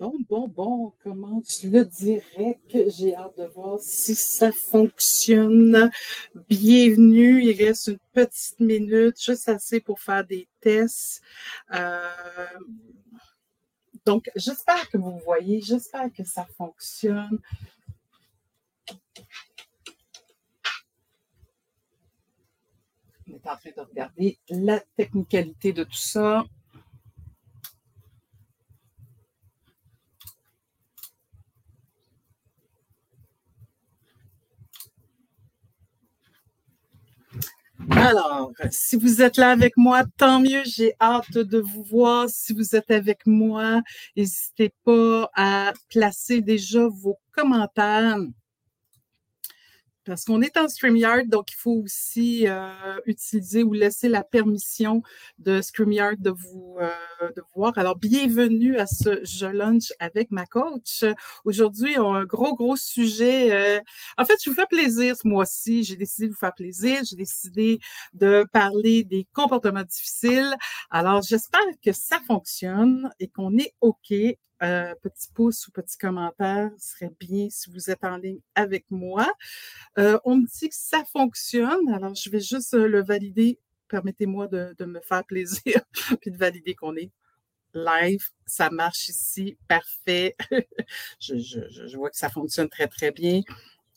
Bon, bon, bon, comment je le dirais j'ai hâte de voir si ça fonctionne? Bienvenue, il reste une petite minute, juste assez pour faire des tests. Euh, donc, j'espère que vous voyez, j'espère que ça fonctionne. On est en train de regarder la technicalité de tout ça. Alors, si vous êtes là avec moi, tant mieux. J'ai hâte de vous voir. Si vous êtes avec moi, n'hésitez pas à placer déjà vos commentaires parce qu'on est en StreamYard, donc il faut aussi euh, utiliser ou laisser la permission de StreamYard de vous, euh, de voir. Alors, bienvenue à ce Je Lunch avec ma coach. Aujourd'hui, on a un gros, gros sujet. Euh, en fait, je vous fais plaisir ce mois-ci. J'ai décidé de vous faire plaisir. J'ai décidé de parler des comportements difficiles. Alors, j'espère que ça fonctionne et qu'on est OK euh, petit pouce ou petit commentaire serait bien si vous êtes en ligne avec moi. Euh, on me dit que ça fonctionne, alors je vais juste euh, le valider. Permettez-moi de, me faire plaisir puis de valider qu'on est live. Ça marche ici, parfait. je, vois que ça fonctionne très, très bien.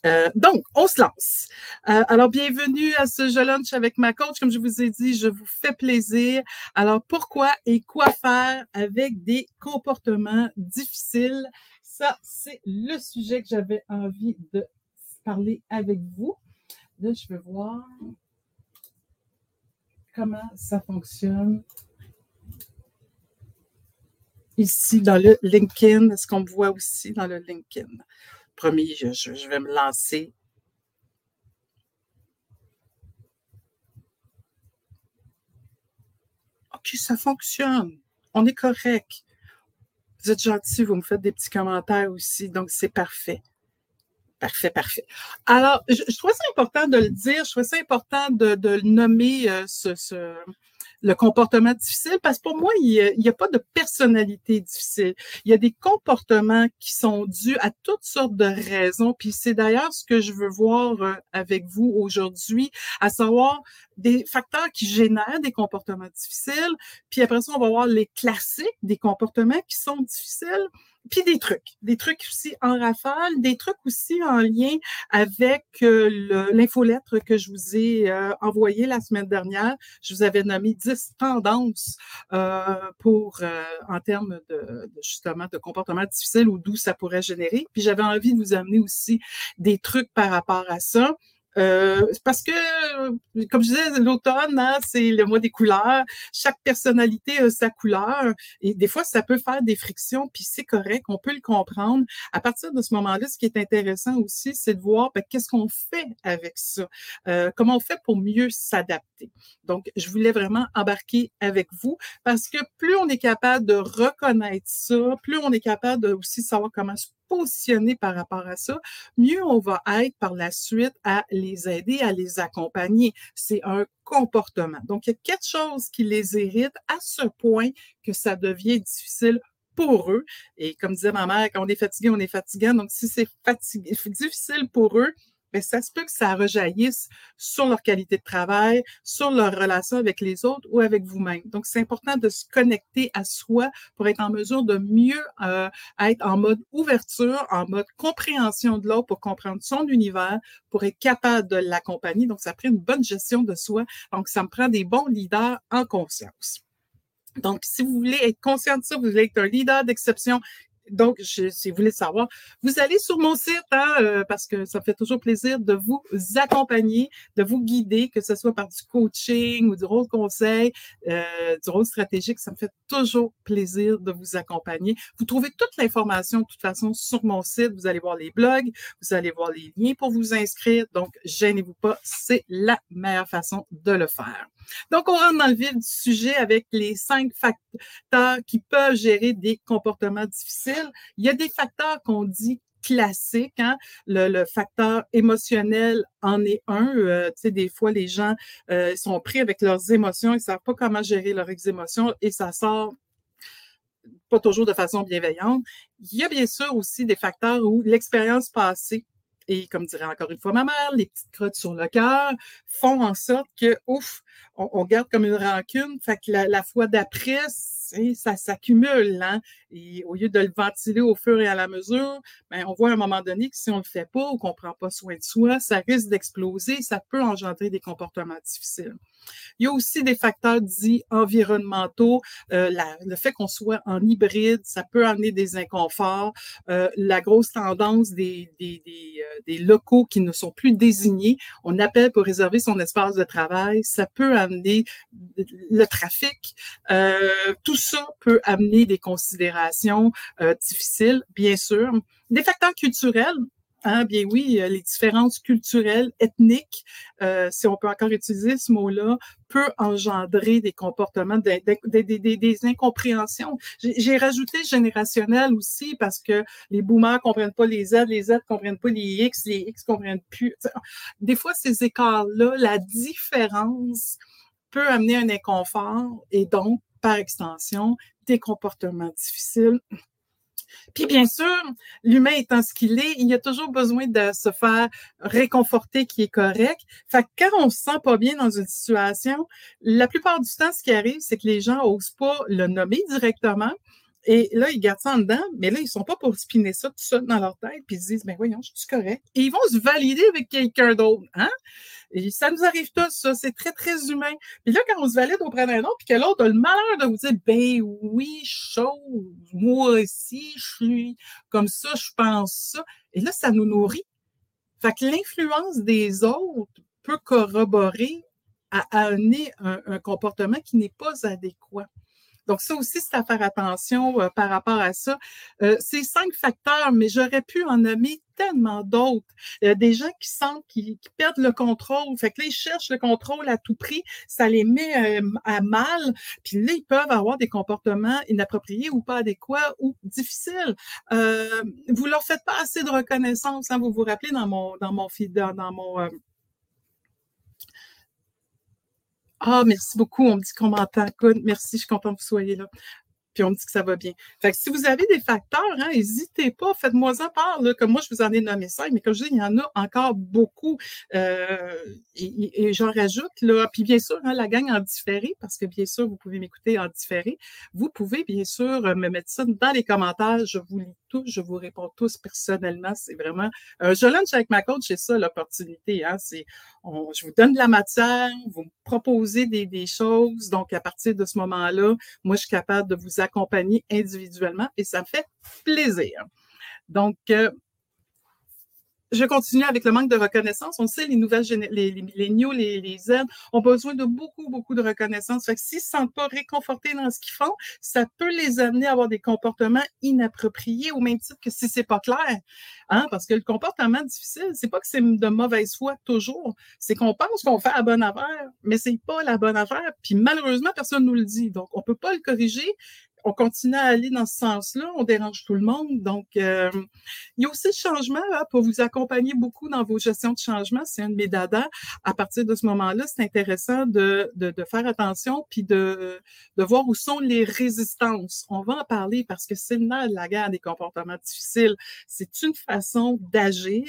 Euh, donc, on se lance. Euh, alors, bienvenue à ce Je Lunch avec ma coach. Comme je vous ai dit, je vous fais plaisir. Alors, pourquoi et quoi faire avec des comportements difficiles? Ça, c'est le sujet que j'avais envie de parler avec vous. Là, je vais voir comment ça fonctionne. Ici, dans le LinkedIn, est-ce qu'on me voit aussi dans le LinkedIn? Promis, je, vais me lancer. OK, ça fonctionne. On est correct. Vous êtes gentil, vous me faites des petits commentaires aussi, donc c'est parfait. Parfait, parfait. Alors, je, trouvais ça important de le dire, je trouvais ça important de, de nommer euh, ce, le comportement difficile parce que pour moi, il n'y a, pas de personnalité difficile. Il y a des comportements qui sont dus à toutes sortes de raisons. Puis c'est d'ailleurs ce que je veux voir euh, avec vous aujourd'hui, à savoir des facteurs qui génèrent des comportements difficiles. Puis après ça, on va voir les classiques des comportements qui sont difficiles puis des trucs, des trucs aussi en rafale, des trucs aussi en lien avec euh, l'infolettre que je vous ai euh, envoyée la semaine dernière. Je vous avais nommé 10 tendances euh, pour, en termes de, justement de comportement difficile ou d'où ça pourrait générer. Puis j'avais envie de vous amener aussi des trucs par rapport à ça. Euh, parce que, comme je disais, l'automne, hein, c'est le mois des couleurs. Chaque personnalité a sa couleur. Et des fois, ça peut faire des frictions, puis c'est correct, on peut le comprendre. À partir de ce moment-là, ce qui est intéressant aussi, c'est de voir ben, qu'est-ce qu'on fait avec ça? Euh, comment on fait pour mieux s'adapter? Donc, je voulais vraiment embarquer avec vous parce que plus on est capable de reconnaître ça, plus on est capable de aussi savoir comment se positionner par rapport à ça, mieux on va être par la suite à les aider, à les accompagner. C'est un comportement. Donc, il y a quelque chose qui les irrite à ce point que ça devient difficile pour eux. Et comme disait ma mère, quand on est fatigué, on est fatiguant. Donc, si c'est difficile pour eux, mais ça se peut que ça rejaillisse sur leur qualité de travail, sur leur relation avec les autres ou avec vous-même. Donc, c'est important de se connecter à soi pour être en mesure de mieux euh, être en mode ouverture, en mode compréhension de l'autre pour comprendre son univers, pour être capable de l'accompagner. Donc, ça prend une bonne gestion de soi. Donc, ça me prend des bons leaders en conscience. Donc, si vous voulez être conscient de ça, vous voulez être un leader d'exception donc, je, si vous voulez savoir, vous allez sur mon site, hein, euh, parce que ça fait toujours plaisir de vous accompagner, de vous guider, que ce soit par du coaching ou du rôle conseil, euh, du rôle stratégique. Ça me fait toujours plaisir de vous accompagner. Vous trouvez toute l'information, de toute façon, sur mon site. Vous allez voir les blogs, vous allez voir les liens pour vous inscrire. Donc, gênez-vous pas, c'est la meilleure façon de le faire. Donc, on rentre dans le vif du sujet avec les cinq facteurs qui peuvent gérer des comportements difficiles. Il y a des facteurs qu'on dit classiques. Hein. Le, facteur émotionnel en est un. Euh, tu sais, des fois, les gens euh, sont pris avec leurs émotions, ils ne savent pas comment gérer leurs émotions et ça sort pas toujours de façon bienveillante. Il y a bien sûr aussi des facteurs où l'expérience passée et comme dirait encore une fois ma mère, les petites crottes sur le cœur font en sorte que, ouf, on, garde comme une rancune. Fait que la, fois d'après, ça s'accumule. Hein? Et au lieu de le ventiler au fur et à la mesure, ben, on voit à un moment donné que si on ne le fait pas ou qu'on ne prend pas soin de soi, ça risque d'exploser. Ça peut engendrer des comportements difficiles. Il y a aussi des facteurs dits environnementaux. Euh, le fait qu'on soit en hybride, ça peut amener des inconforts. Euh, la grosse tendance euh, des, locaux qui ne sont plus désignés, on appelle pour réserver son espace de travail, ça peut amener le trafic. tout ça peut amener des considérations difficiles, bien sûr. Des facteurs culturels, ah, bien oui, euh, les différences culturelles, ethniques, euh, si on peut encore utiliser ce mot-là, peut engendrer des comportements, des, des, incompréhensions. J'ai rajouté générationnel aussi parce que les boomers comprennent pas les Z, les Z comprennent pas les X, les X comprennent plus. Des fois, ces écarts-là, la différence peut amener un inconfort et donc, par extension, des comportements difficiles puis bien sûr, l'humain étant ce qu'il est, il y a toujours besoin de se faire réconforter qui est correct. Fait que quand on se sent pas bien dans une situation, la plupart du temps, ce qui arrive, c'est que les gens osent pas le nommer directement. Et là, ils gardent ça en dedans, mais là, ils sont pas pour spinner ça tout ça dans leur tête, puis ils se disent, ben voyons, je suis correct. Et ils vont se valider avec quelqu'un d'autre, hein? Et ça nous arrive tous, ça. C'est très, très humain. Puis là, quand on se valide auprès d'un autre, puis que l'autre a le malheur de vous dire, ben oui, chose, moi aussi, je suis comme ça, je pense ça. Et là, ça nous nourrit. Fait que l'influence des autres peut corroborer à amener un comportement qui n'est pas adéquat. Donc, ça aussi, c'est à faire attention euh, par rapport à ça. Euh, c'est cinq facteurs, mais j'aurais pu en nommer tellement d'autres. A des gens qui sentent qu'ils perdent le contrôle. Fait que là, ils cherchent le contrôle à tout prix. Ça les met euh, à mal. Puis là, ils peuvent avoir des comportements inappropriés ou pas adéquats ou difficiles. Euh, vous leur faites pas assez de reconnaissance. Hein. Vous vous rappelez dans mon dans mon dans, dans mon ah, merci beaucoup. On me dit qu'on m'entend. Merci, je suis contente que vous soyez là puis on me dit que ça va bien. Fait que si vous avez des facteurs, hein, n'hésitez pas, faites-moi en part, là, comme moi, je vous en ai nommé cinq, mais comme je dis, il y en a encore beaucoup. Euh, et, j'en rajoute, là, puis bien sûr, hein, la gang en différé, parce que bien sûr, vous pouvez m'écouter en différé. Vous pouvez, bien sûr, me mettre ça dans les commentaires. Je vous lis tous, je vous réponds tous personnellement. C'est vraiment un je lunch avec ma coach, c'est ça l'opportunité. Hein, c'est, je vous donne de la matière, vous me proposez des, des choses. Donc, à partir de ce moment-là, moi, je suis capable de vous accompagner individuellement et ça me fait plaisir. Donc, euh, je continue avec le manque de reconnaissance. On sait, les nouvelles les, les les, les Z ont besoin de beaucoup, beaucoup de reconnaissance. Fait que s'ils ne se sentent pas réconfortés dans ce qu'ils font, ça peut les amener à avoir des comportements inappropriés au même titre que si c'est pas clair. Hein? Parce que le comportement difficile, c'est pas que c'est de mauvaise foi toujours. C'est qu'on pense qu'on fait la bonne affaire, mais c'est pas la bonne affaire. Puis malheureusement, personne nous le dit. Donc, on peut pas le corriger on continue à aller dans ce sens-là, on dérange tout le monde. Donc, euh, il y a aussi le changement là, pour vous accompagner beaucoup dans vos gestions de changement. C'est un de mes. À partir de ce moment-là, c'est intéressant de, de, de, faire attention puis de, de voir où sont les résistances. On va en parler parce que c'est le nerf de la guerre des comportements difficiles. C'est une façon d'agir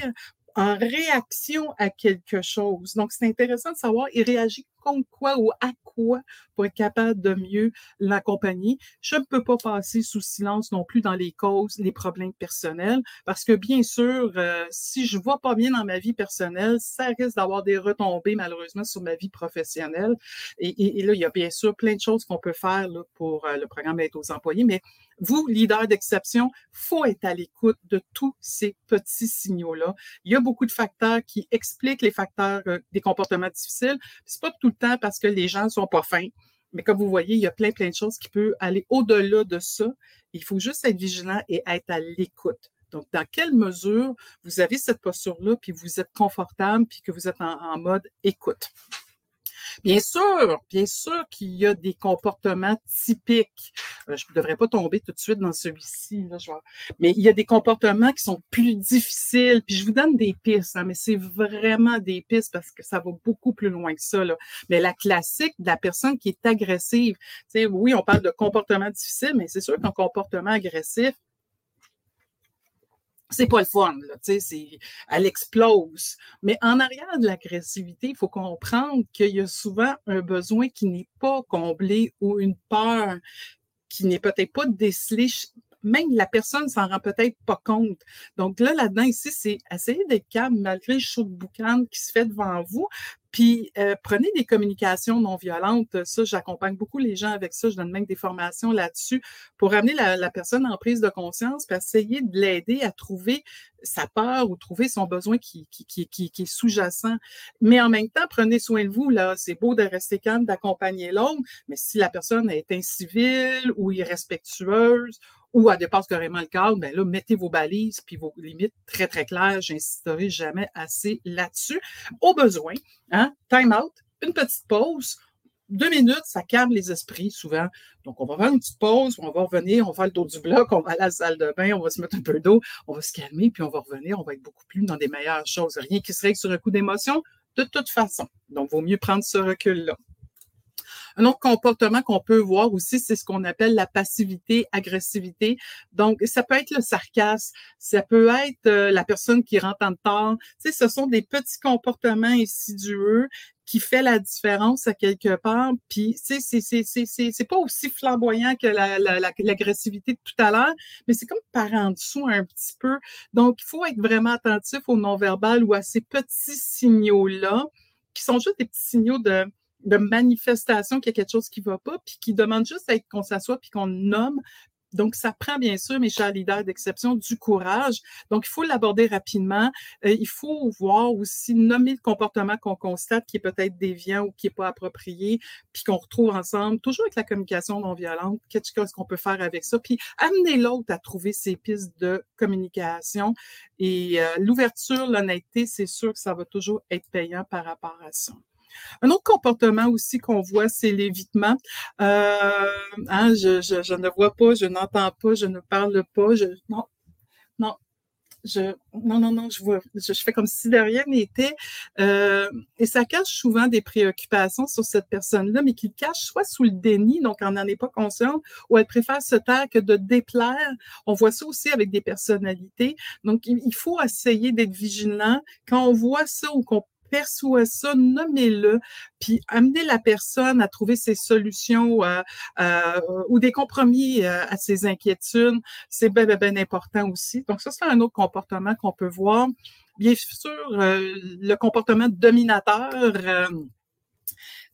en réaction à quelque chose. Donc, c'est intéressant de savoir, il réagit contre quoi ou à quoi pour être capable de mieux l'accompagner. Je ne peux pas passer sous silence non plus dans les causes, les problèmes personnels, parce que bien sûr, euh, si je ne vois pas bien dans ma vie personnelle, ça risque d'avoir des retombées malheureusement sur ma vie professionnelle. Et, là, il y a bien sûr plein de choses qu'on peut faire pour euh, le programme Aide aux employés, mais vous, leader d'exception, faut être à l'écoute de tous ces petits signaux-là. Il y a beaucoup de facteurs qui expliquent les facteurs euh, des comportements difficiles. C'est pas tout temps parce que les gens sont pas fins. Mais comme vous voyez, il y a plein, plein de choses qui peuvent aller au-delà de ça. Il faut juste être vigilant et être à l'écoute. Donc, dans quelle mesure vous avez cette posture-là, puis vous êtes confortable, puis que vous êtes en mode écoute? Bien sûr, bien sûr qu'il y a des comportements typiques. Euh, je ne devrais pas tomber tout de suite dans celui-ci, là, mais il y a des comportements qui sont plus difficiles. Puis je vous donne des pistes, hein, mais c'est vraiment des pistes parce que ça va beaucoup plus loin que ça. Mais la classique de la personne qui est agressive, oui, on parle de comportement difficile, mais c'est sûr qu'un comportement agressif, c'est pas le fun, là, tu sais, elle explose. Mais en arrière de l'agressivité, il faut comprendre qu'il y a souvent un besoin qui n'est pas comblé ou une peur qui n'est peut-être pas décelée même la personne s'en rend peut-être pas compte. Donc là, là-dedans, ici, c'est essayer d'être calme malgré le chaud de boucan qui se fait devant vous. Puis euh, prenez des communications non violentes. Ça, j'accompagne beaucoup les gens avec ça. Je donne même des formations là-dessus pour amener la, personne en prise de conscience, puis essayer de l'aider à trouver sa peur ou trouver son besoin qui, qui, qui, qui est sous-jacent. Mais en même temps, prenez soin de vous. Là, c'est beau de rester calme, d'accompagner l'autre, mais si la personne est incivile ou irrespectueuse ou elle dépasse carrément le cadre, ben là, mettez vos balises puis vos limites très, très claires. J'insisterai jamais assez là-dessus. Au besoin, hein, time out, une petite pause. Deux minutes, ça calme les esprits souvent. Donc, on va faire une petite pause, on va revenir, on va le dos du bloc, on va à la salle de bain, on va se mettre un peu d'eau, on va se calmer, puis on va revenir, on va être beaucoup plus dans des meilleures choses. Rien qui se règle sur un coup d'émotion, de toute façon. Donc, vaut mieux prendre ce recul-là. Un autre comportement qu'on peut voir aussi, c'est ce qu'on appelle la passivité, agressivité. Donc, ça peut être le sarcasme, ça peut être euh, la personne qui rentre en temps. Tu sais, ce sont des petits comportements insidieux qui fait la différence à quelque part. Puis, sais, c'est pas aussi flamboyant que l'agressivité de tout à l'heure, mais c'est comme par en dessous un petit peu. Donc, il faut être vraiment attentif au non-verbal ou à ces petits signaux-là, qui sont juste des petits signaux de de manifestation qu'il y a quelque chose qui ne va pas, puis qui demande juste qu'on s'assoit puis qu'on nomme. Donc, ça prend bien sûr, mes chers leaders d'exception, du courage. Donc, il faut l'aborder rapidement. Euh, il faut voir aussi, nommer le comportement qu'on constate qui est peut-être déviant ou qui n'est pas approprié, puis qu'on retrouve ensemble, toujours avec la communication non violente. Qu'est-ce qu'on peut faire avec ça? Puis, amener l'autre à trouver ses pistes de communication. Et euh, l'ouverture, l'honnêteté, c'est sûr que ça va toujours être payant par rapport à ça. Un autre comportement aussi qu'on voit, c'est l'évitement. Euh, hein, je, je, ne vois pas, je n'entends pas, je ne parle pas. Je, non, non, je, non, non, non, je vois, je, fais comme si de rien n'était. Euh, et ça cache souvent des préoccupations sur cette personne-là, mais qui cache soit sous le déni, donc on n'en est pas consciente, ou elle préfère se taire que de déplaire. On voit ça aussi avec des personnalités. Donc, il faut essayer d'être vigilant. Quand on voit ça ou qu'on perçoit ça, nommez-le, puis amenez la personne à trouver ses solutions euh, euh, ou des compromis euh, à ses inquiétudes. C'est bien, bien, bien important aussi. Donc, ça, c'est un autre comportement qu'on peut voir. Bien sûr, le comportement dominateur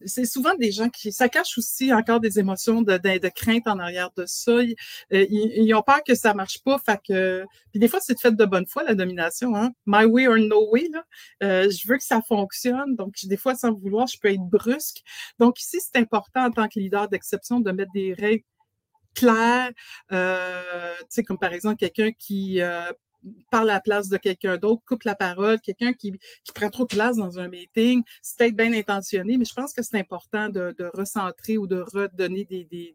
c'est souvent des gens qui, ça cache aussi encore des émotions de, de, crainte en arrière de ça. Euh, ils, ont peur que ça marche pas, fait que, puis des fois c'est fait de bonne foi la domination, hein. My way or no way là. Euh, je veux que ça fonctionne, donc des fois sans vouloir, je peux être brusque. Donc ici c'est important en tant que leader d'exception de mettre des règles claires, euh, tu sais comme par exemple quelqu'un qui euh, parle à la place de quelqu'un d'autre, coupe la parole, quelqu'un qui, qui prend trop de place dans un meeting, c'est peut-être bien intentionné, mais je pense que c'est important de, de, recentrer ou de redonner des, des,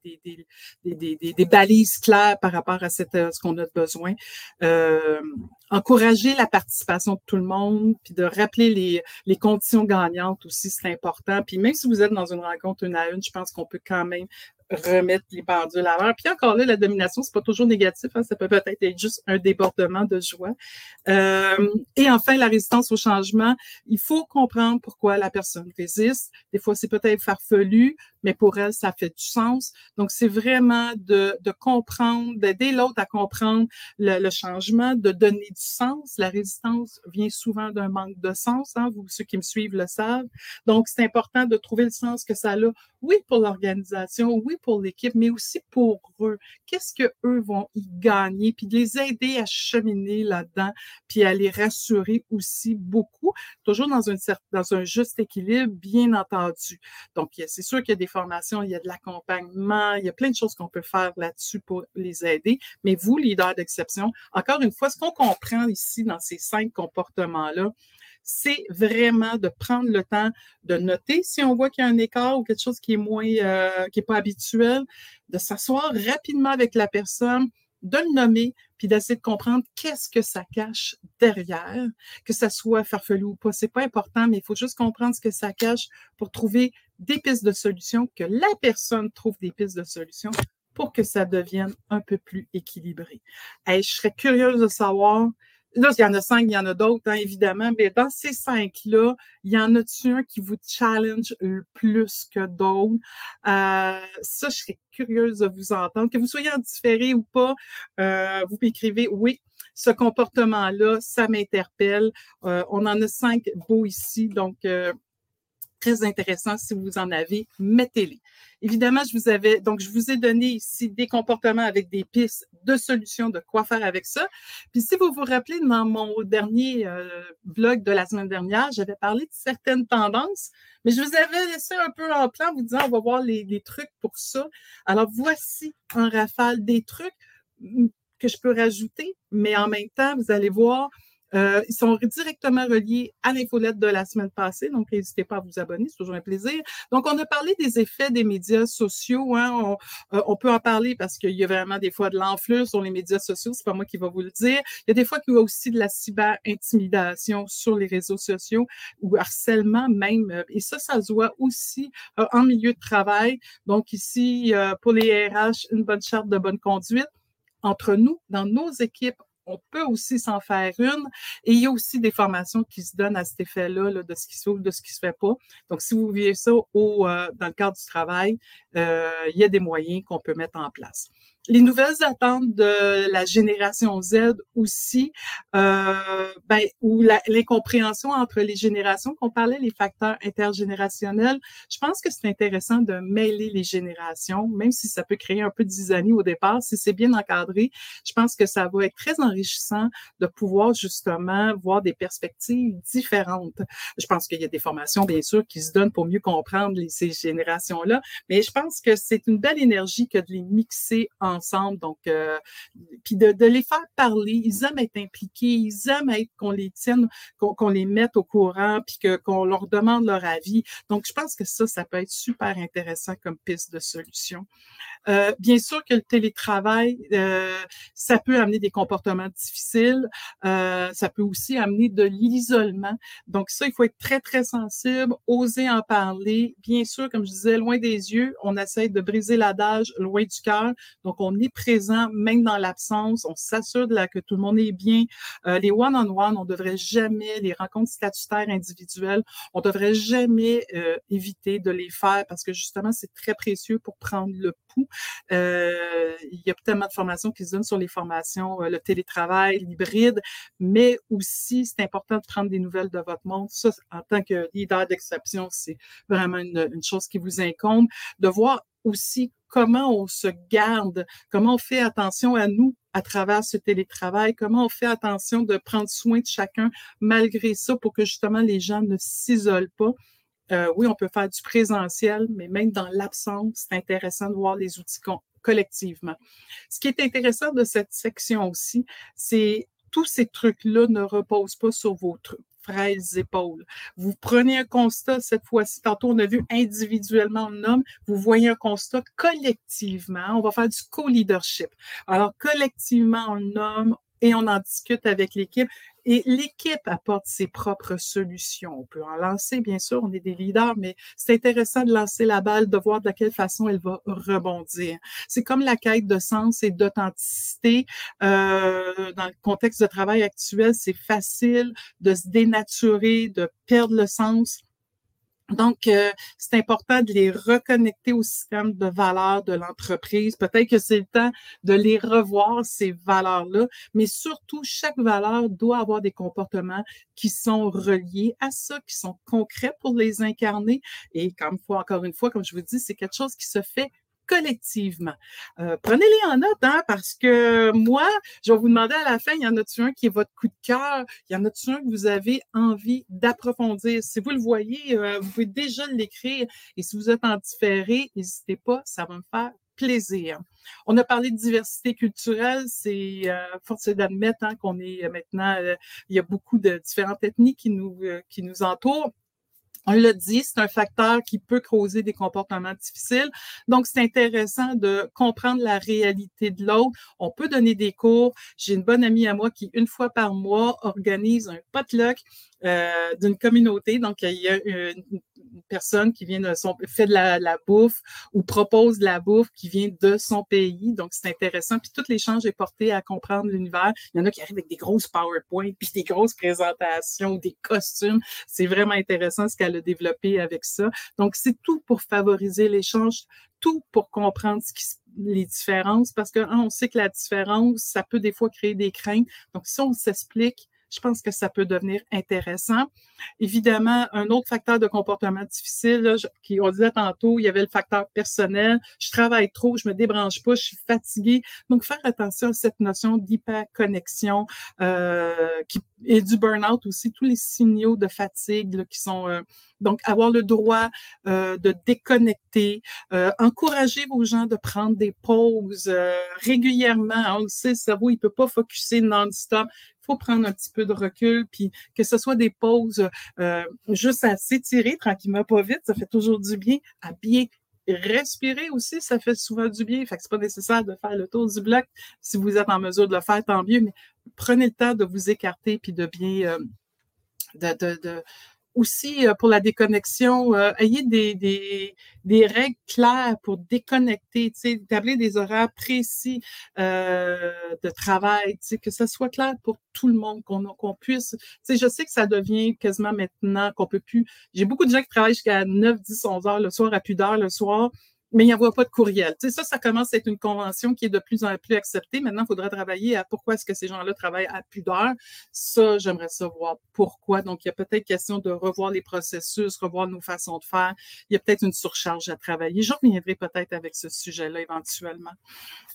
des, des, balises claires par rapport à cette, ce qu'on a besoin. Euh, encourager la participation de tout le monde, puis de rappeler les, les conditions gagnantes aussi, c'est important. Puis même si vous êtes dans une rencontre une à une, je pense qu'on peut quand même remettre les pendules à l'heure. Puis encore là, la domination, c'est pas toujours négatif, hein, ça peut peut-être être juste un débordement de joie. Euh, et enfin, la résistance au changement. Il faut comprendre pourquoi la personne résiste. Des fois, c'est peut-être farfelu, mais pour elle, ça fait du sens. Donc, c'est vraiment de, de comprendre, d'aider l'autre à comprendre le, le, changement, de donner du sens. La résistance vient souvent d'un manque de sens, hein, vous, ceux qui me suivent le savent. Donc, c'est important de trouver le sens que ça a, oui, pour l'organisation, oui, pour l'équipe, mais aussi pour eux. Qu'est-ce que eux vont y gagner, puis de les aider à cheminer là-dedans, puis à les rassurer aussi beaucoup, toujours dans un, dans un juste équilibre, bien entendu. Donc, c'est sûr qu'il y a des il y a de l'accompagnement, il y a plein de choses qu'on peut faire là-dessus pour les aider. Mais vous, leader d'exception, encore une fois, ce qu'on comprend ici dans ces cinq comportements-là, c'est vraiment de prendre le temps de noter si on voit qu'il y a un écart ou quelque chose qui est moins, euh, qui est pas habituel, de s'asseoir rapidement avec la personne, de le nommer, puis d'essayer de comprendre qu'est-ce que ça cache derrière, que ça soit farfelu ou pas. C'est pas important, mais il faut juste comprendre ce que ça cache pour trouver des pistes de solutions, que la personne trouve des pistes de solutions pour que ça devienne un peu plus équilibré. je serais curieuse de savoir Là, il y en a cinq, il y en a d'autres, hein, évidemment, mais dans ces cinq-là, il y en a-tu un qui vous challenge plus que d'autres? Euh, ça, je serais curieuse de vous entendre. Que vous soyez en différé ou pas, euh, vous m'écrivez oui. Ce comportement-là, ça m'interpelle. Euh, on en a cinq beaux ici, donc très intéressant. Si vous en avez, mettez-les. Évidemment, je vous avais, donc je vous ai donné ici des comportements avec des pistes de solutions de quoi faire avec ça. Puis si vous vous rappelez, dans mon dernier euh, blog de la semaine dernière, j'avais parlé de certaines tendances, mais je vous avais laissé un peu en plan, vous disant, on va voir les, les trucs pour ça. Alors voici en rafale des trucs mm, que je peux rajouter, mais en même temps, vous allez voir, euh, ils sont directement reliés à l'infolette de la semaine passée, donc n'hésitez pas à vous abonner, c'est toujours un plaisir. Donc, on a parlé des effets des médias sociaux. Hein, on, euh, peut en parler parce qu'il y a vraiment des fois de l'enflure sur les médias sociaux, c'est pas moi qui va vous le dire. Il y a des fois qu'il y a aussi de la cyber-intimidation sur les réseaux sociaux ou harcèlement même. Et ça, ça se voit aussi euh, en milieu de travail. Donc, ici, pour les RH, une bonne charte de bonne conduite entre nous, dans nos équipes, on peut aussi s'en faire une. Et il y a aussi des formations qui se donnent à cet effet-là, de ce qui se fait de ce qui se fait pas. Donc, si vous vivez ça euh, dans le cadre du travail, euh, il y a des moyens qu'on peut mettre en place les nouvelles attentes de la génération Z aussi, euh, ben, ou l'incompréhension entre les générations, qu'on parlait, les facteurs intergénérationnels. Je pense que c'est intéressant de mêler les générations, même si ça peut créer un peu de dysanie au départ. Si c'est bien encadré, je pense que ça va être très enrichissant de pouvoir justement voir des perspectives différentes. Je pense qu'il y a des formations, bien sûr, qui se donnent pour mieux comprendre les, ces générations-là, mais je pense que c'est une belle énergie que de les mixer ensemble. Donc, euh, puis de, les faire parler. Ils aiment être impliqués, ils aiment être qu'on les tienne, qu'on les mette au courant, puis qu'on leur demande leur avis. Donc, je pense que ça, ça peut être super intéressant comme piste de solution. Euh, bien sûr que le télétravail, euh, ça peut amener des comportements difficiles. ça peut aussi amener de l'isolement. Donc ça, il faut être très, très sensible, oser en parler. Bien sûr, comme je disais, loin des yeux, on essaie de briser l'adage loin du cœur. Donc, on est présent même dans l'absence, on s'assure de que tout le monde est bien. Euh, les one-on-one, on devrait jamais, les rencontres statutaires individuelles, on devrait jamais euh, éviter de les faire parce que justement, c'est très précieux pour prendre le Euh, il y a tellement de formations qui se donnent sur les formations, le télétravail, l'hybride, mais aussi, c'est important de prendre des nouvelles de votre monde. Ça, en tant que leader d'exception, c'est vraiment une chose qui vous incombe. De voir aussi comment on se garde, comment on fait attention à nous à travers ce télétravail, comment on fait attention de prendre soin de chacun malgré ça pour que justement les gens ne s'isolent pas. Euh, oui, on peut faire du présentiel, mais même dans l'absence, c'est intéressant de voir les outils collectivement. Ce qui est intéressant de cette section aussi, c'est tous ces trucs-là ne reposent pas sur vos trucs fraises épaules. Vous prenez un constat cette fois-ci. Tantôt, on a vu individuellement un homme. Vous voyez un constat collectivement. On va faire du co-leadership. Alors, collectivement, on nomme et on en discute avec l'équipe. Et l'équipe apporte ses propres solutions. On peut en lancer, bien sûr, on est des leaders, mais c'est intéressant de lancer la balle, de voir de quelle façon elle va rebondir. C'est comme la quête de sens et d'authenticité. Euh, dans le contexte de travail actuel, c'est facile de se dénaturer, de perdre le sens donc, euh, c'est important de les reconnecter au système de valeurs de l'entreprise. Peut-être que c'est le temps de les revoir, ces valeurs-là, mais surtout, chaque valeur doit avoir des comportements qui sont reliés à ça, qui sont concrets pour les incarner. Et comme encore une fois, comme je vous dis, c'est quelque chose qui se fait collectivement. Euh, prenez-les en note, hein, parce que moi, je vais vous demander à la fin, il y en a-tu un qui est votre coup de cœur? Il y en a-tu un que vous avez envie d'approfondir? Si vous le voyez, euh, vous pouvez déjà l'écrire. Et si vous êtes en différé, n'hésitez pas, ça va me faire plaisir. On a parlé de diversité culturelle, c'est euh, force d'admettre hein, qu'on est maintenant, il y a beaucoup de différentes ethnies qui nous, qui nous entourent. On l'a dit, c'est un facteur qui peut causer des comportements difficiles. Donc, c'est intéressant de comprendre la réalité de l'autre. On peut donner des cours. J'ai une bonne amie à moi qui, une fois par mois, organise un potluck euh, d'une communauté. Donc, il y a une, personne qui vient de son, fait de la, la, bouffe ou propose de la bouffe qui vient de son pays. Donc, c'est intéressant. Puis, tout l'échange est porté à comprendre l'univers. Il y en a qui arrivent avec des grosses PowerPoint, puis des grosses présentations, des costumes. C'est vraiment intéressant ce qu'elle a développé avec ça. Donc, c'est tout pour favoriser l'échange, tout pour comprendre ce qui, les différences, parce qu'on hein, sait que la différence, ça peut des fois créer des craintes. Donc, si on s'explique, je pense que ça peut devenir intéressant. Évidemment, un autre facteur de comportement difficile, là, qui, on disait tantôt, il y avait le facteur personnel. Je travaille trop, je me débranche pas, je suis fatiguée. Donc, faire attention à cette notion d'hyperconnexion euh, et du burn-out aussi, tous les signaux de fatigue qui sont... Euh, donc, avoir le droit euh, de déconnecter, euh, encourager vos gens de prendre des pauses euh, régulièrement. On le sait, le cerveau, il peut pas focuser non-stop faut prendre un petit peu de recul, puis que ce soit des pauses euh, juste à s'étirer tranquillement, pas vite, ça fait toujours du bien, à bien respirer aussi, ça fait souvent du bien. Fait que c'est pas nécessaire de faire le tour du bloc. Si vous êtes en mesure de le faire, tant mieux, mais prenez le temps de vous écarter puis de bien euh, aussi euh, pour la déconnexion, euh, ayez des, des, des, règles claires pour déconnecter, établir des horaires précis euh, de travail, que ce soit clair pour tout le monde, qu'on qu'on puisse. Je sais que ça devient quasiment maintenant qu'on peut plus. J'ai beaucoup de gens qui travaillent jusqu'à 9, 10, 11 heures le soir, à plus d'heures le soir mais il n'y envoie pas de courriel. Tu sais, ça, ça commence à être une convention qui est de plus en plus acceptée. Maintenant, il faudra travailler à pourquoi est-ce que ces gens-là travaillent à plus d'heures. Ça, j'aimerais savoir pourquoi. Donc, il y a peut-être question de revoir les processus, revoir nos façons de faire. Il y a peut-être une surcharge à travailler. Je reviendrai peut-être avec ce sujet-là éventuellement.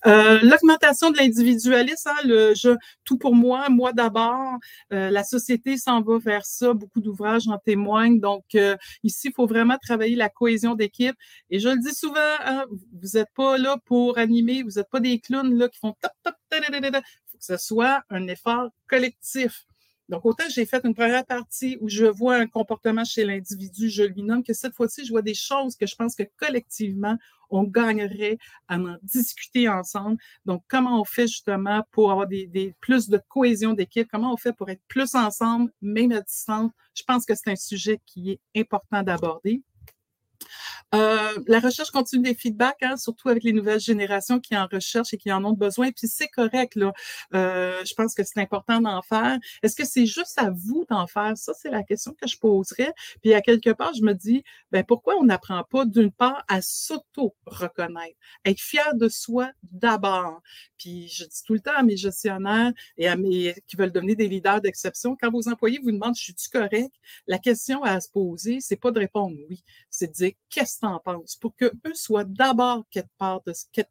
Euh, L'augmentation de l'individualisme, hein, le je, tout pour moi, moi d'abord. Euh, la société s'en va vers ça. Beaucoup d'ouvrages en témoignent. Donc, euh, ici, il faut vraiment travailler la cohésion d'équipe. Et je le dis souvent, Hein, vous n'êtes pas là pour animer, vous n'êtes pas des clowns là qui font top, top, Il faut que ce soit un effort collectif. Donc, autant j'ai fait une première partie où je vois un comportement chez l'individu, je lui nomme que cette fois-ci, je vois des choses que je pense que collectivement, on gagnerait à en discuter ensemble. Donc, comment on fait justement pour avoir plus de cohésion d'équipe? Comment on fait pour être plus ensemble, même à distance? Je pense que c'est un sujet qui est important d'aborder. Euh, la recherche continue des feedbacks, hein, surtout avec les nouvelles générations qui en recherchent et qui en ont besoin. Puis c'est correct, là. Euh, je pense que c'est important d'en faire. Est-ce que c'est juste à vous d'en faire? Ça, c'est la question que je poserais. Puis à quelque part, je me dis, ben pourquoi on n'apprend pas d'une part à s'auto-reconnaître, être fier de soi d'abord? Puis je dis tout le temps à mes gestionnaires et à mes qui veulent devenir des leaders d'exception, quand vos employés vous demandent, je suis-tu correct? La question à se poser, c'est pas de répondre oui, c'est de dire qu'est-ce que en penses? Pour qu'eux soient d'abord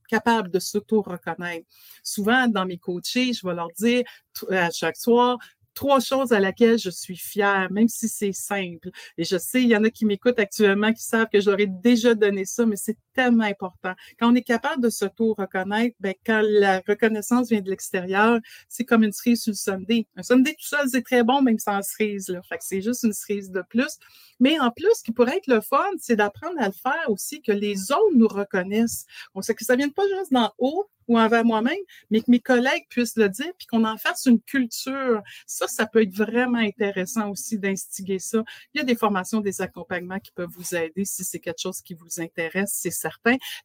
capables de s'auto-reconnaître. Souvent, dans mes coachés, je vais leur dire à chaque soir, trois choses à laquelle je suis fière, même si c'est simple. Et je sais, il y en a qui m'écoutent actuellement qui savent que j'aurais déjà donné ça, mais c'est tellement important. Quand on est capable de s'auto-reconnaître, ben, quand la reconnaissance vient de l'extérieur, c'est comme une cerise sur le Sunday. Un Sunday tout seul, c'est très bon, même sans cerise, là. Fait que c'est juste une cerise de plus. Mais en plus, ce qui pourrait être le fun, c'est d'apprendre à le faire aussi, que les autres nous reconnaissent. On sait que ça vient pas juste d'en haut, ou envers moi-même, mais que mes collègues puissent le dire, puis qu'on en fasse une culture. Ça, ça peut être vraiment intéressant aussi d'instiguer ça. Il y a des formations, des accompagnements qui peuvent vous aider si c'est quelque chose qui vous intéresse, c'est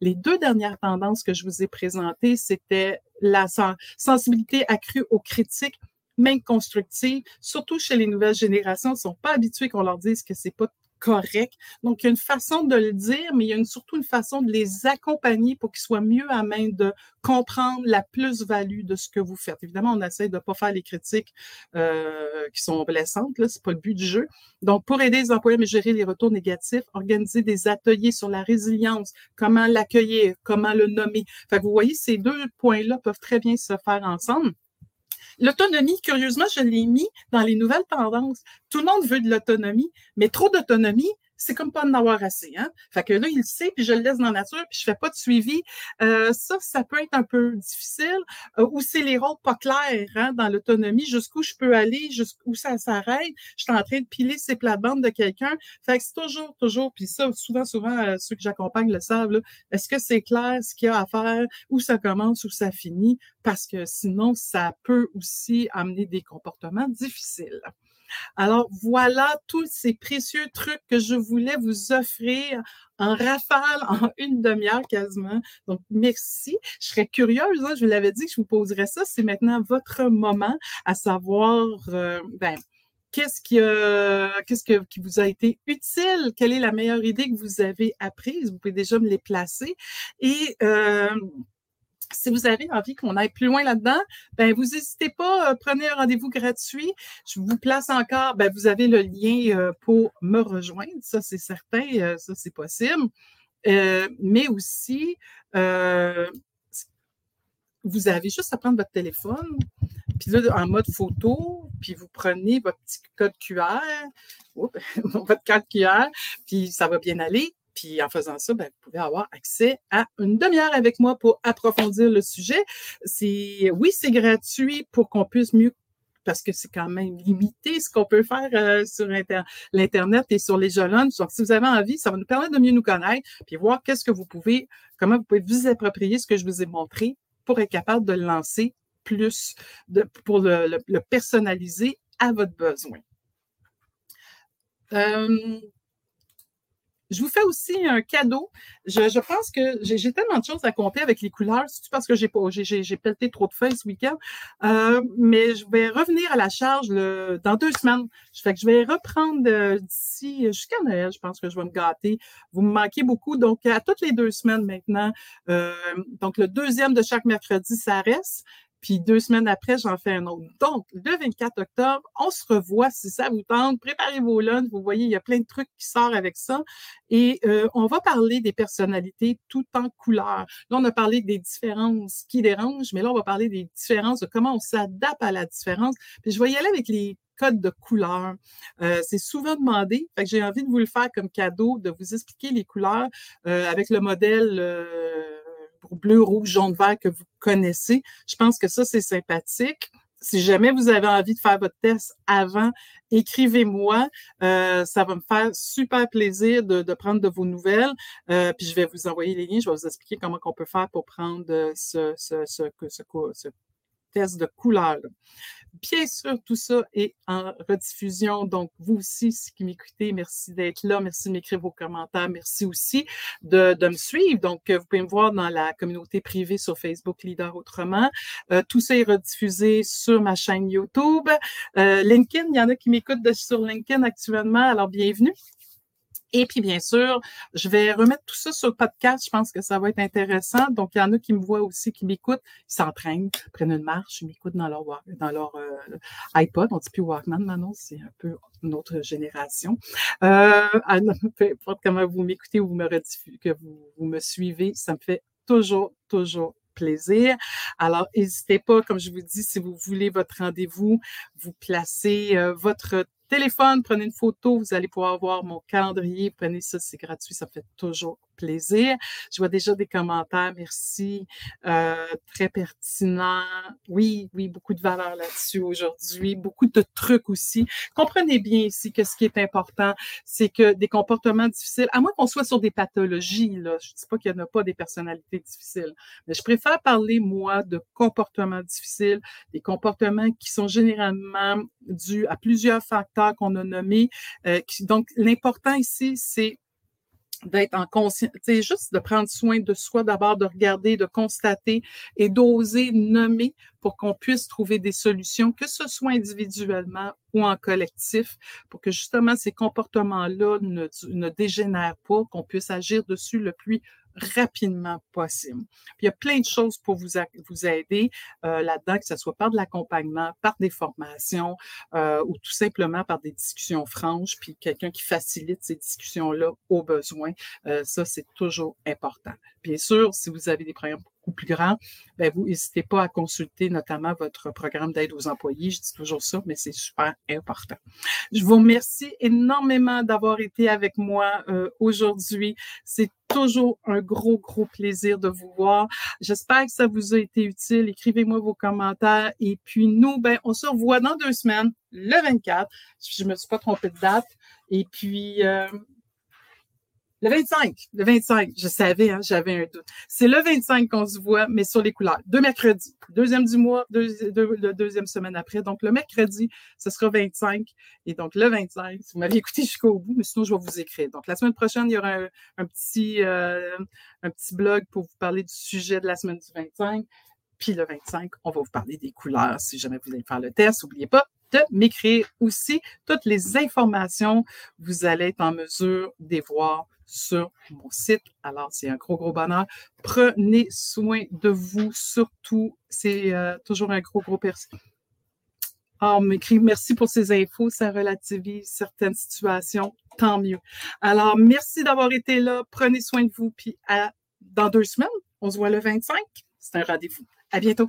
Les deux dernières tendances que je vous ai présentées, c'était la sensibilité accrue aux critiques même constructives, surtout chez les nouvelles générations, ils ne sont pas habitués qu'on leur dise que c'est pas correct. Donc, il y a une façon de le dire, mais il y a surtout une façon de les accompagner pour qu'ils soient mieux à main de comprendre la plus-value de ce que vous faites. Évidemment, on essaie de ne pas faire les critiques euh, qui sont blessantes, là, c'est pas le but du jeu. Donc, pour aider les employés à gérer les retours négatifs, organiser des ateliers sur la résilience, comment l'accueillir, comment le nommer. Fait vous voyez, ces deux points-là peuvent très bien se faire ensemble. L'autonomie, curieusement, je l'ai mis dans les nouvelles tendances. Tout le monde veut de l'autonomie, mais trop d'autonomie, c'est comme pas en avoir assez. Hein? Fait que là, il le sait, puis je le laisse dans la nature, puis je fais pas de suivi. Euh, ça, ça peut être un peu difficile. Euh, ou c'est les rôles pas clairs hein, dans l'autonomie, jusqu'où je peux aller, jusqu'où ça s'arrête. Je suis en train de piler ces plates-bandes de quelqu'un. Fait que c'est toujours, toujours, puis ça, souvent, souvent, euh, ceux que j'accompagne le savent, est-ce que c'est clair ce qu'il y a à faire, où ça commence, où ça finit? Parce que sinon, ça peut aussi amener des comportements difficiles. Alors voilà tous ces précieux trucs que je voulais vous offrir en rafale en une demi-heure quasiment. Donc merci. Je serais curieuse, hein, je vous l'avais dit que je vous poserais ça. C'est maintenant votre moment à savoir euh, ben, qu'est-ce qui, qu'est-ce qui vous a été utile, quelle est la meilleure idée que vous avez apprise? Vous pouvez déjà me les placer. Et euh, si vous avez envie qu'on aille plus loin là-dedans, ben vous n'hésitez pas, euh, prenez un rendez-vous gratuit. Je vous place encore, ben vous avez le lien euh, pour me rejoindre, ça c'est certain, euh, ça c'est possible. mais aussi, vous avez juste à prendre votre téléphone, puis là, en mode photo, puis vous prenez votre petit code QR, votre code QR, puis ça va bien aller. Puis en faisant ça, ben, vous pouvez avoir accès à une demi-heure avec moi pour approfondir le sujet. C'est oui, c'est gratuit pour qu'on puisse mieux parce que c'est quand même limité ce qu'on peut faire euh, sur l'Internet et sur les jeunes. Donc, si vous avez envie, ça va nous permettre de mieux nous connaître, puis voir qu'est-ce que vous pouvez, comment vous pouvez vous approprier ce que je vous ai montré pour être capable de le lancer plus, de, pour le, personnaliser à votre besoin. Euh, je vous fais aussi un cadeau. Je, pense que j'ai tellement de choses à compter avec les couleurs, c'est parce que j'ai j'ai pelleté trop de feuilles ce week-end? Euh, mais je vais revenir à la charge dans deux semaines. Je fais que je vais reprendre euh, d'ici jusqu'à Noël. Je pense que je vais me gâter. Vous me manquez beaucoup, donc à toutes les deux semaines maintenant. Euh, donc le deuxième de chaque mercredi, ça reste. Puis deux semaines après, j'en fais un autre. Donc, le 24 octobre, on se revoit si ça vous tente. Préparez vos lunchs. Vous voyez, il y a plein de trucs qui sortent avec ça. Et euh, on va parler des personnalités tout en couleur. Là, on a parlé des différences qui dérangent, mais là, on va parler des différences, de comment on s'adapte à la différence. Puis je vais y aller avec les codes de couleurs. Euh, c'est souvent demandé. J'ai envie de vous le faire comme cadeau, de vous expliquer les couleurs euh, avec le modèle bleu, rouge, jaune, vert que vous connaissez. Je pense que ça, c'est sympathique. Si jamais vous avez envie de faire votre test avant, écrivez-moi. Euh, ça va me faire super plaisir de, prendre de vos nouvelles. Euh, puis je vais vous envoyer les liens. Je vais vous expliquer comment on peut faire pour prendre ce, ce, ce, ce, ce test de couleur. Bien sûr, tout ça est en rediffusion. Donc, vous aussi, si qui m'écoutez, merci d'être là. Merci de m'écrire vos commentaires. Merci aussi de, me suivre. Donc, euh, vous pouvez me voir dans la communauté privée sur Facebook Leader Autrement. Euh, tout ça est rediffusé sur ma chaîne YouTube. Euh, LinkedIn, il y en a qui m'écoutent sur LinkedIn actuellement. Alors, bienvenue. Et puis, bien sûr, je vais remettre tout ça sur le podcast. Je pense que ça va être intéressant. Donc, il y en a qui me voient aussi, qui m'écoutent, ils s'entraînent, prennent une marche, ils m'écoutent dans leur, dans leur euh, iPod. On dit plus Walkman maintenant, c'est un peu une autre génération. Euh, peu importe comment vous m'écoutez ou vous me que vous, vous me suivez, ça me fait toujours, toujours plaisir. Alors, n'hésitez pas, comme je vous dis, si vous voulez votre rendez-vous, vous placez euh, votre téléphone, prenez une photo, vous allez pouvoir voir mon calendrier, prenez ça, c'est gratuit, ça fait toujours plaisir. Je vois déjà des commentaires, merci, euh, très pertinent. Oui, oui, beaucoup de valeur là-dessus aujourd'hui, beaucoup de trucs aussi. Comprenez bien ici que ce qui est important, c'est que des comportements difficiles, à moins qu'on soit sur des pathologies, là, je ne dis pas qu'il n'y en a pas des personnalités difficiles, mais je préfère parler, moi, de comportements difficiles, des comportements qui sont généralement dus à plusieurs facteurs qu'on a nommés. Euh, donc, l'important ici, c'est d'être en conscience, c'est juste de prendre soin de soi, d'abord de regarder, de constater et d'oser nommer pour qu'on puisse trouver des solutions, que ce soit individuellement ou en collectif, pour que justement ces comportements-là ne, ne dégénèrent pas, qu'on puisse agir dessus le plus rapidement possible. Puis il y a plein de choses pour vous, vous aider euh, là-dedans, que ce soit par de l'accompagnement, par des formations euh, ou tout simplement par des discussions franches, puis quelqu'un qui facilite ces discussions-là au besoin. Euh, ça, c'est toujours important. Bien sûr, si vous avez des problèmes beaucoup plus grand, ben vous n'hésitez pas à consulter notamment votre programme d'aide aux employés. Je dis toujours ça, mais c'est super important. Je vous remercie énormément d'avoir été avec moi euh, aujourd'hui. C'est toujours un gros, gros plaisir de vous voir. J'espère que ça vous a été utile. Écrivez-moi vos commentaires. Et puis nous, ben, on se revoit dans deux semaines, le 24. Je me suis pas trompée de date. Et puis, euh, le 25, le 25, je savais, hein, j'avais un doute. C'est le 25 qu'on se voit, mais sur les couleurs. Deux mercredis, deuxième du mois, deux, le deuxième semaine après. Donc, le mercredi, ce sera 25. Et donc, le 25, si vous m'avez écouté jusqu'au bout, mais sinon, je vais vous écrire. Donc, la semaine prochaine, il y aura un, petit, euh, un petit blog pour vous parler du sujet de la semaine du 25. Puis le 25, on va vous parler des couleurs. Si jamais vous voulez faire le test, n'oubliez pas de m'écrire aussi toutes les informations. Vous allez être en mesure de voir sur mon site. Alors, c'est un gros, gros bonheur. Prenez soin de vous, surtout. C'est euh, toujours un gros, gros merci. Ah, on m'écrit merci pour ces infos, ça relativise certaines situations, tant mieux. Alors, merci d'avoir été là. Prenez soin de vous, puis à, dans deux semaines, on se voit le 25. C'est un rendez-vous. À bientôt.